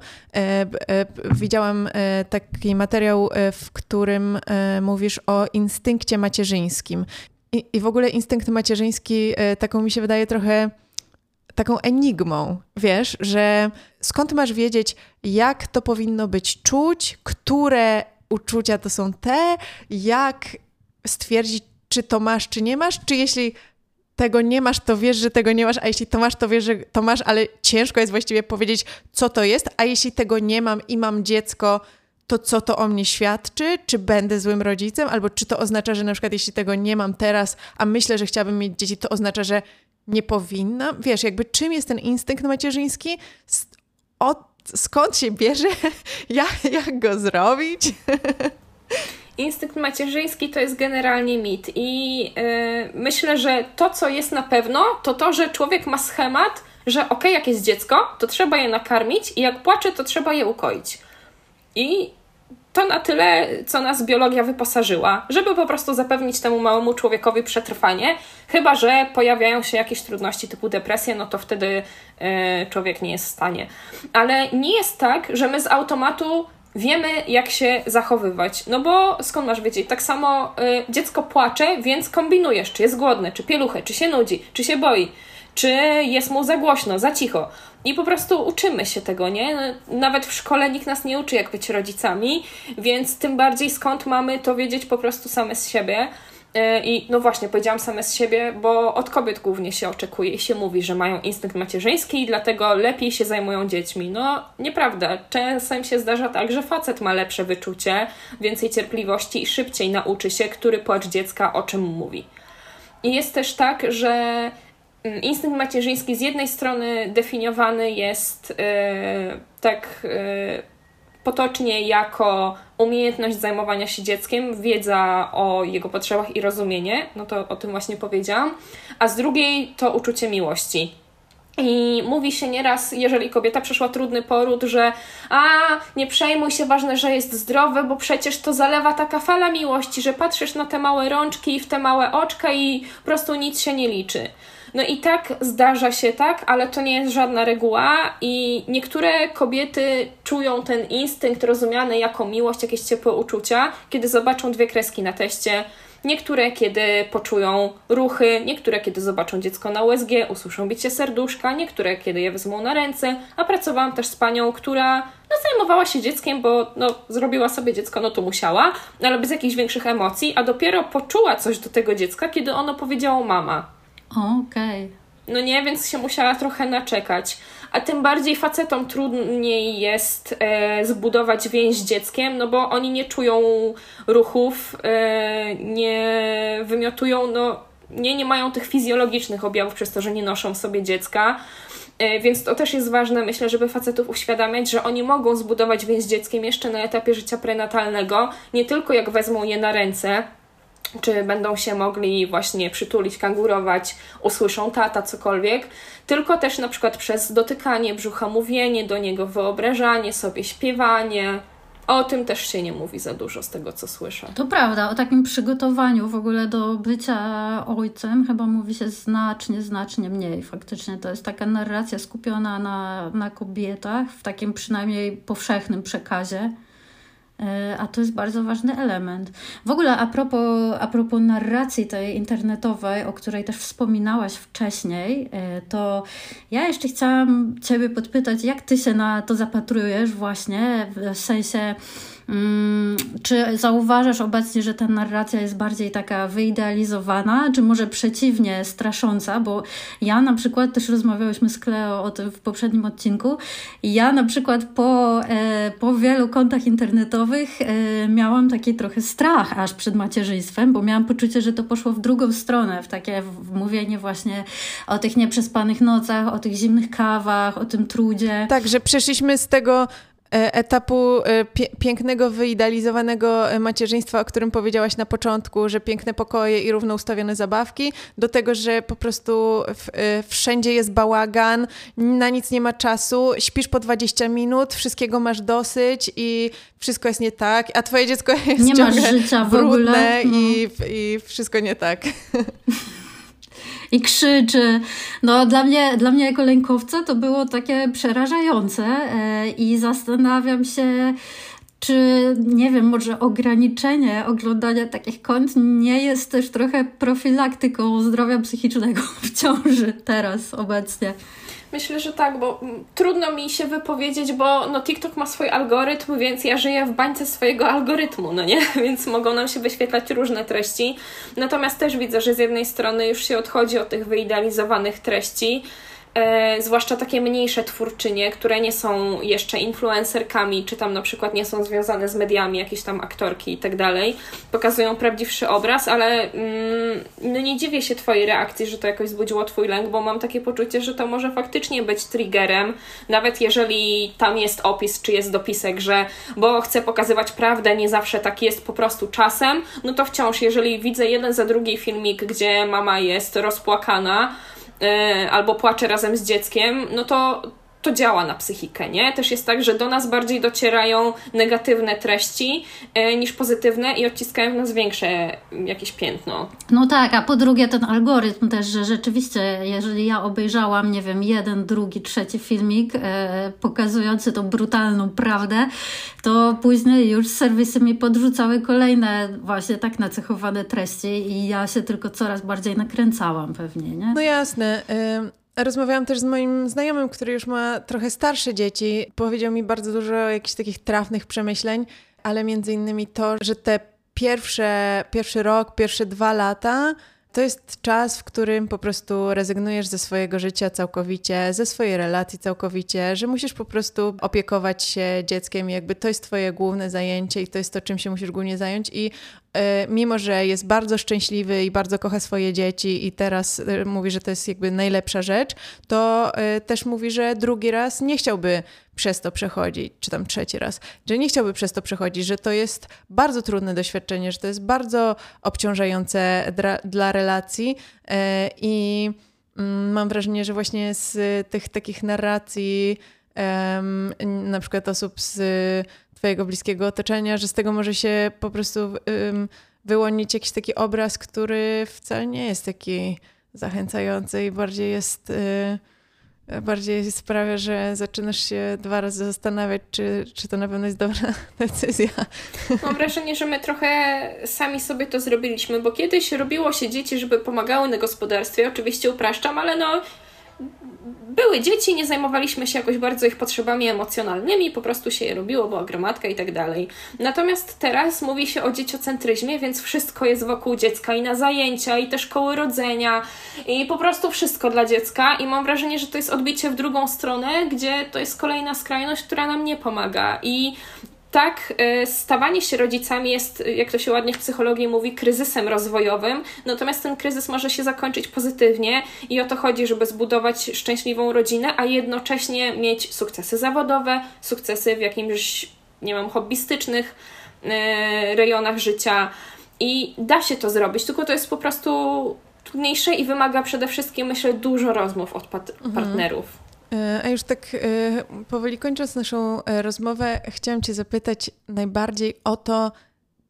widziałam taki materiał, w którym mówisz o instynkcie macierzyńskim. I, I w ogóle instynkt macierzyński e, taką mi się wydaje trochę taką enigmą, wiesz, że skąd masz wiedzieć, jak to powinno być czuć, które uczucia to są te, jak stwierdzić, czy to masz, czy nie masz, czy jeśli tego nie masz, to wiesz, że tego nie masz, a jeśli to masz, to wiesz, że to masz, ale ciężko jest właściwie powiedzieć, co to jest, a jeśli tego nie mam i mam dziecko, to co to o mnie świadczy? Czy będę złym rodzicem? Albo czy to oznacza, że na przykład jeśli tego nie mam teraz, a myślę, że chciałabym mieć dzieci, to oznacza, że nie powinna? Wiesz, jakby czym jest ten instynkt macierzyński? O, skąd się bierze? Jak, jak go zrobić? Instynkt macierzyński to jest generalnie mit i yy, myślę, że to, co jest na pewno, to to, że człowiek ma schemat, że okay, jak jest dziecko, to trzeba je nakarmić i jak płacze, to trzeba je ukoić. I to na tyle, co nas biologia wyposażyła, żeby po prostu zapewnić temu małemu człowiekowi przetrwanie. Chyba, że pojawiają się jakieś trudności typu depresja, no to wtedy yy, człowiek nie jest w stanie. Ale nie jest tak, że my z automatu wiemy, jak się zachowywać. No bo skąd masz wiedzieć? Tak samo y, dziecko płacze, więc kombinujesz, czy jest głodne, czy pieluchę, czy się nudzi, czy się boi, czy jest mu za głośno, za cicho. I po prostu uczymy się tego, nie? No, nawet w szkole nikt nas nie uczy, jak być rodzicami, więc tym bardziej skąd mamy to wiedzieć po prostu same z siebie. E, I no właśnie, powiedziałam same z siebie, bo od kobiet głównie się oczekuje i się mówi, że mają instynkt macierzyński i dlatego lepiej się zajmują dziećmi. No, nieprawda. Czasem się zdarza tak, że facet ma lepsze wyczucie, więcej cierpliwości i szybciej nauczy się, który płacz dziecka o czym mówi. I jest też tak, że instynkt macierzyński z jednej strony definiowany jest yy, tak. Yy, potocznie jako umiejętność zajmowania się dzieckiem, wiedza o jego potrzebach i rozumienie, no to o tym właśnie powiedziałam, a z drugiej to uczucie miłości. I mówi się nieraz, jeżeli kobieta przeszła trudny poród, że a nie przejmuj się, ważne, że jest zdrowe, bo przecież to zalewa taka fala miłości, że patrzysz na te małe rączki i w te małe oczka i po prostu nic się nie liczy. No i tak zdarza się tak, ale to nie jest żadna reguła i niektóre kobiety czują ten instynkt rozumiany jako miłość, jakieś ciepłe uczucia, kiedy zobaczą dwie kreski na teście. Niektóre, kiedy poczują ruchy, niektóre, kiedy zobaczą dziecko na USG, usłyszą bicie serduszka, niektóre, kiedy je wezmą na ręce. A pracowałam też z panią, która no, zajmowała się dzieckiem, bo no, zrobiła sobie dziecko, no to musiała, ale bez jakichś większych emocji, a dopiero poczuła coś do tego dziecka, kiedy ono powiedziało mama. Okej. Okay. No nie, więc się musiała trochę naczekać. A tym bardziej facetom trudniej jest e, zbudować więź z dzieckiem, no bo oni nie czują ruchów, e, nie wymiotują, no nie, nie mają tych fizjologicznych objawów przez to, że nie noszą sobie dziecka. E, więc to też jest ważne, myślę, żeby facetów uświadamiać, że oni mogą zbudować więź z dzieckiem jeszcze na etapie życia prenatalnego, nie tylko jak wezmą je na ręce, czy będą się mogli właśnie przytulić, kangurować, usłyszą tata, cokolwiek, tylko też na przykład przez dotykanie brzucha, mówienie do niego, wyobrażanie sobie, śpiewanie. O tym też się nie mówi za dużo z tego, co słyszę. To prawda, o takim przygotowaniu w ogóle do bycia ojcem chyba mówi się znacznie, znacznie mniej. Faktycznie to jest taka narracja skupiona na, na kobietach, w takim przynajmniej powszechnym przekazie a to jest bardzo ważny element. W ogóle a propos, a propos narracji tej internetowej, o której też wspominałaś wcześniej, e, to ja jeszcze chciałam Ciebie podpytać, jak Ty się na to zapatrujesz właśnie, w sensie czy zauważasz obecnie, że ta narracja jest bardziej taka wyidealizowana, czy może przeciwnie, strasząca? Bo ja na przykład, też rozmawiałyśmy z Kleo o tym w poprzednim odcinku, ja na przykład po, e, po wielu kontach internetowych e, miałam taki trochę strach aż przed macierzyństwem, bo miałam poczucie, że to poszło w drugą stronę, w takie mówienie właśnie o tych nieprzespanych nocach, o tych zimnych kawach, o tym trudzie. Tak, że przeszliśmy z tego etapu e, pięknego, wyidealizowanego e, macierzyństwa, o którym powiedziałaś na początku, że piękne pokoje i równo ustawione zabawki, do tego, że po prostu wszędzie jest bałagan, na nic nie ma czasu, śpisz po 20 minut, wszystkiego masz dosyć i wszystko jest nie tak, a twoje dziecko jest nie masz życia w ogóle. No. I, i wszystko nie tak. i krzyczy. No, dla mnie, dla mnie jako lękowca to było takie przerażające e, i zastanawiam się, czy nie wiem, może ograniczenie oglądania takich kont nie jest też trochę profilaktyką zdrowia psychicznego w ciąży teraz, obecnie. Myślę, że tak, bo trudno mi się wypowiedzieć, bo no TikTok ma swój algorytm, więc ja żyję w bańce swojego algorytmu, no nie? Więc mogą nam się wyświetlać różne treści. Natomiast też widzę, że z jednej strony już się odchodzi od tych wyidealizowanych treści, e, zwłaszcza takie mniejsze twórczynie, które nie są jeszcze influencerkami, czy tam na przykład nie są związane z mediami, jakieś tam aktorki i tak dalej, pokazują prawdziwszy obraz, ale mm, no nie dziwię się Twojej reakcji, że to jakoś zbudziło Twój lęk, bo mam takie poczucie, że to może faktycznie być triggerem, nawet jeżeli tam jest opis, czy jest dopisek, że bo chcę pokazywać prawdę, nie zawsze tak jest po prostu czasem, no to wciąż, jeżeli widzę jeden za drugi filmik, gdzie mama jest rozpłakana, albo płacze razem z dzieckiem, no to to działa na psychikę, nie? Też jest tak, że do nas bardziej docierają negatywne treści e, niż pozytywne i odciskają w nas większe jakieś piętno. No tak, a po drugie ten algorytm też, że rzeczywiście, jeżeli ja obejrzałam, nie wiem, jeden, drugi, trzeci filmik e, pokazujący tą brutalną prawdę, to później już serwisy mi podrzucały kolejne właśnie tak nacechowane treści i ja się tylko coraz bardziej nakręcałam pewnie, nie? No jasne. Y Rozmawiałam też z moim znajomym, który już ma trochę starsze dzieci. Powiedział mi bardzo dużo jakichś takich trafnych przemyśleń, ale między innymi to, że te pierwsze, pierwszy rok, pierwsze dwa lata to jest czas, w którym po prostu rezygnujesz ze swojego życia całkowicie, ze swojej relacji całkowicie, że musisz po prostu opiekować się dzieckiem, jakby to jest twoje główne zajęcie i to jest to, czym się musisz głównie zająć i mimo że jest bardzo szczęśliwy i bardzo kocha swoje dzieci i teraz e, mówi, że to jest jakby najlepsza rzecz, to e, też mówi, że drugi raz nie chciałby przez to przechodzić, czy tam trzeci raz, że nie chciałby przez to przechodzić, że to jest bardzo trudne doświadczenie, że to jest bardzo obciążające dla, dla relacji i mm, mam wrażenie, że właśnie z tych takich narracji na przykład osób z Twojego bliskiego otoczenia, że z tego może się po prostu um, wyłonić jakiś taki obraz, który wcale nie jest taki zachęcający i bardziej jest. Y, bardziej sprawia, że zaczynasz się dwa razy zastanawiać, czy, czy to na pewno jest dobra decyzja. Mam wrażenie, że my trochę sami sobie to zrobiliśmy, bo kiedyś robiło się dzieci, żeby pomagały na gospodarstwie. Oczywiście upraszczam, ale no były dzieci, nie zajmowaliśmy się jakoś bardzo ich potrzebami emocjonalnymi, po prostu się je robiło, była gromadka i tak dalej. Natomiast teraz mówi się o dzieciocentryzmie, więc wszystko jest wokół dziecka i na zajęcia, i te szkoły rodzenia, i po prostu wszystko dla dziecka. I mam wrażenie, że to jest odbicie w drugą stronę, gdzie to jest kolejna skrajność, która nam nie pomaga. I tak, y, stawanie się rodzicami jest, jak to się ładnie w psychologii mówi, kryzysem rozwojowym, natomiast ten kryzys może się zakończyć pozytywnie i o to chodzi, żeby zbudować szczęśliwą rodzinę, a jednocześnie mieć sukcesy zawodowe, sukcesy w jakimś, nie wiem, hobbystycznych y, rejonach życia. I da się to zrobić, tylko to jest po prostu trudniejsze i wymaga przede wszystkim, myślę, dużo rozmów od mhm. partnerów. E, a już tak e, powoli kończąc naszą e, rozmowę, chciałam Cię zapytać najbardziej o to,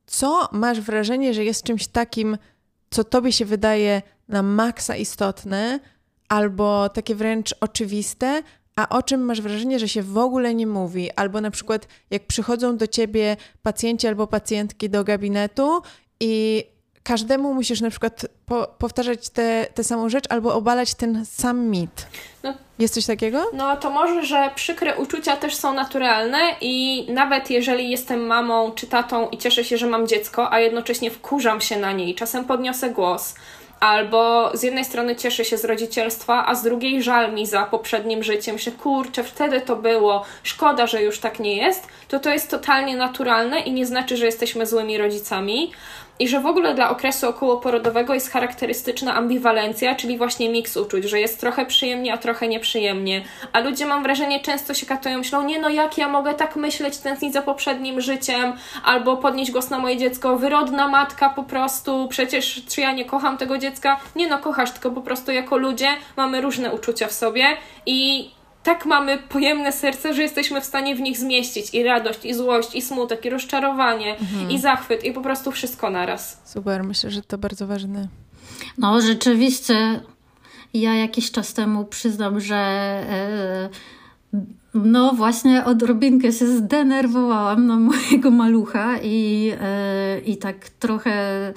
co masz wrażenie, że jest czymś takim, co Tobie się wydaje na maksa istotne, albo takie wręcz oczywiste, a o czym masz wrażenie, że się w ogóle nie mówi? Albo na przykład, jak przychodzą do ciebie pacjenci albo pacjentki do gabinetu i każdemu musisz na przykład po, powtarzać tę samą rzecz albo obalać ten sam mit. No, Jest coś takiego? No to może, że przykre uczucia też są naturalne i nawet jeżeli jestem mamą czy tatą i cieszę się, że mam dziecko, a jednocześnie wkurzam się na niej, czasem podniosę głos, albo z jednej strony cieszę się z rodzicielstwa, a z drugiej żal mi za poprzednim życiem, że kurczę, wtedy to było, szkoda, że już tak nie jest, to to jest totalnie naturalne i nie znaczy, że jesteśmy złymi rodzicami i że w ogóle dla okresu okołoporodowego jest charakterystyczna ambiwalencja, czyli właśnie miks uczuć, że jest trochę przyjemnie, a trochę nieprzyjemnie. A ludzie, mam wrażenie, często się katują, myślą, nie no, jak ja mogę tak myśleć, tęsknić za poprzednim życiem, albo podnieść głos na moje dziecko, wyrodna matka po prostu, przecież czy ja nie kocham tego dziecka? Nie no, kochasz, tylko po prostu jako ludzie mamy różne uczucia w sobie i tak mamy pojemne serce, że jesteśmy w stanie w nich zmieścić i radość, i złość, i smutek, i rozczarowanie, mhm. i zachwyt, i po prostu wszystko naraz. Super, myślę, że to bardzo ważne. No, rzeczywiście. Ja jakiś czas temu przyznam, że e, no właśnie odrobinkę się zdenerwowałam na mojego malucha i, e, i tak trochę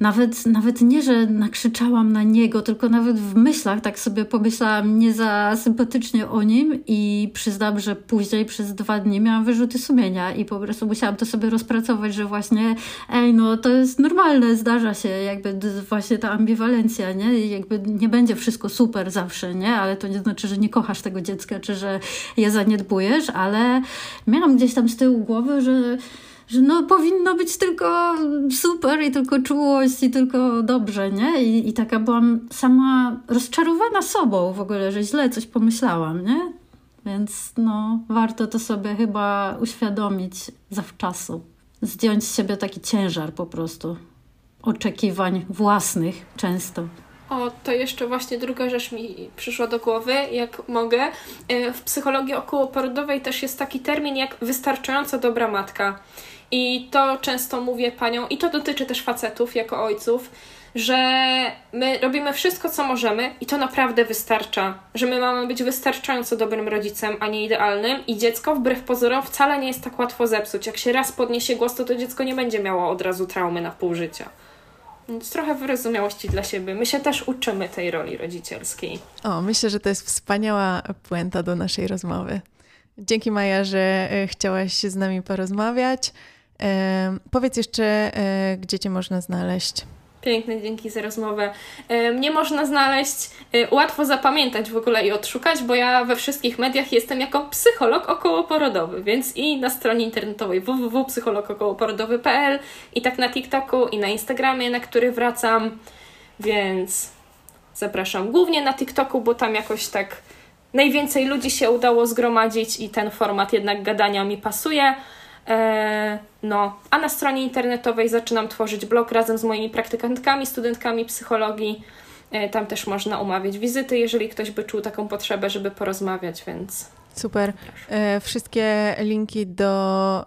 nawet, nawet nie, że nakrzyczałam na niego, tylko nawet w myślach tak sobie pomyślałam nie za sympatycznie o nim i przyznam, że później przez dwa dni miałam wyrzuty sumienia i po prostu musiałam to sobie rozpracować, że właśnie ej, no to jest normalne, zdarza się jakby właśnie ta ambiwalencja, nie? Jakby nie będzie wszystko super zawsze, nie? Ale to nie znaczy, że nie kochasz tego dziecka, czy że je zaniedbujesz, ale miałam gdzieś tam z tyłu głowy, że że no powinno być tylko super i tylko czułość i tylko dobrze, nie? I, I taka byłam sama rozczarowana sobą w ogóle, że źle coś pomyślałam, nie? Więc no, warto to sobie chyba uświadomić zawczasu. Zdjąć z siebie taki ciężar po prostu. Oczekiwań własnych często. O, to jeszcze właśnie druga rzecz mi przyszła do głowy, jak mogę. E, w psychologii okołoporodowej też jest taki termin jak wystarczająco dobra matka. I to często mówię paniom, i to dotyczy też facetów jako ojców, że my robimy wszystko, co możemy i to naprawdę wystarcza. Że my mamy być wystarczająco dobrym rodzicem, a nie idealnym i dziecko wbrew pozorom wcale nie jest tak łatwo zepsuć. Jak się raz podniesie głos, to to dziecko nie będzie miało od razu traumy na pół życia. Trochę wyrozumiałości dla siebie. My się też uczymy tej roli rodzicielskiej. O, myślę, że to jest wspaniała puenta do naszej rozmowy. Dzięki Maja, że e, chciałaś z nami porozmawiać. Powiedz jeszcze, e, gdzie Cię można znaleźć. Piękne, dzięki za rozmowę. Mnie można znaleźć, e, łatwo zapamiętać w ogóle i odszukać, bo ja we wszystkich mediach jestem jako psycholog okołoporodowy, więc i na stronie internetowej www.psychologokołoporodowy.pl i tak na TikToku i na Instagramie, na który wracam, więc zapraszam. Głównie na TikToku, bo tam jakoś tak najwięcej ludzi się udało zgromadzić i ten format jednak gadania mi pasuje. E, no, a na stronie internetowej zaczynam tworzyć blog razem z moimi praktykantkami, studentkami psychologii. E, tam też można umawiać wizyty, jeżeli ktoś by czuł taką potrzebę, żeby porozmawiać, więc Super. E, wszystkie linki do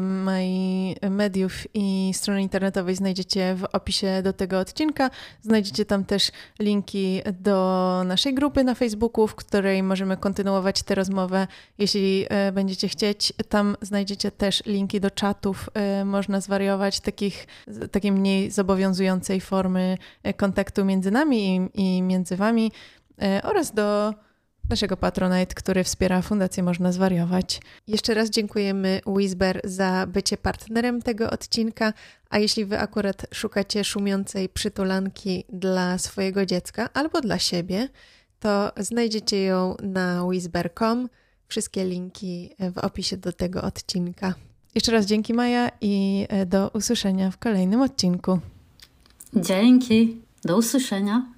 moich mediów i strony internetowej znajdziecie w opisie do tego odcinka. Znajdziecie tam też linki do naszej grupy na Facebooku, w której możemy kontynuować tę rozmowę, jeśli e, będziecie chcieć. Tam znajdziecie też linki do czatów. E, można zwariować takich, takiej mniej zobowiązującej formy kontaktu między nami i, i między wami oraz do naszego Patronite, który wspiera Fundację Można Zwariować. Jeszcze raz dziękujemy Whisper za bycie partnerem tego odcinka, a jeśli wy akurat szukacie szumiącej przytulanki dla swojego dziecka albo dla siebie, to znajdziecie ją na whisper.com. Wszystkie linki w opisie do tego odcinka. Jeszcze raz dzięki Maja i do usłyszenia w kolejnym odcinku. Dzięki. Do usłyszenia.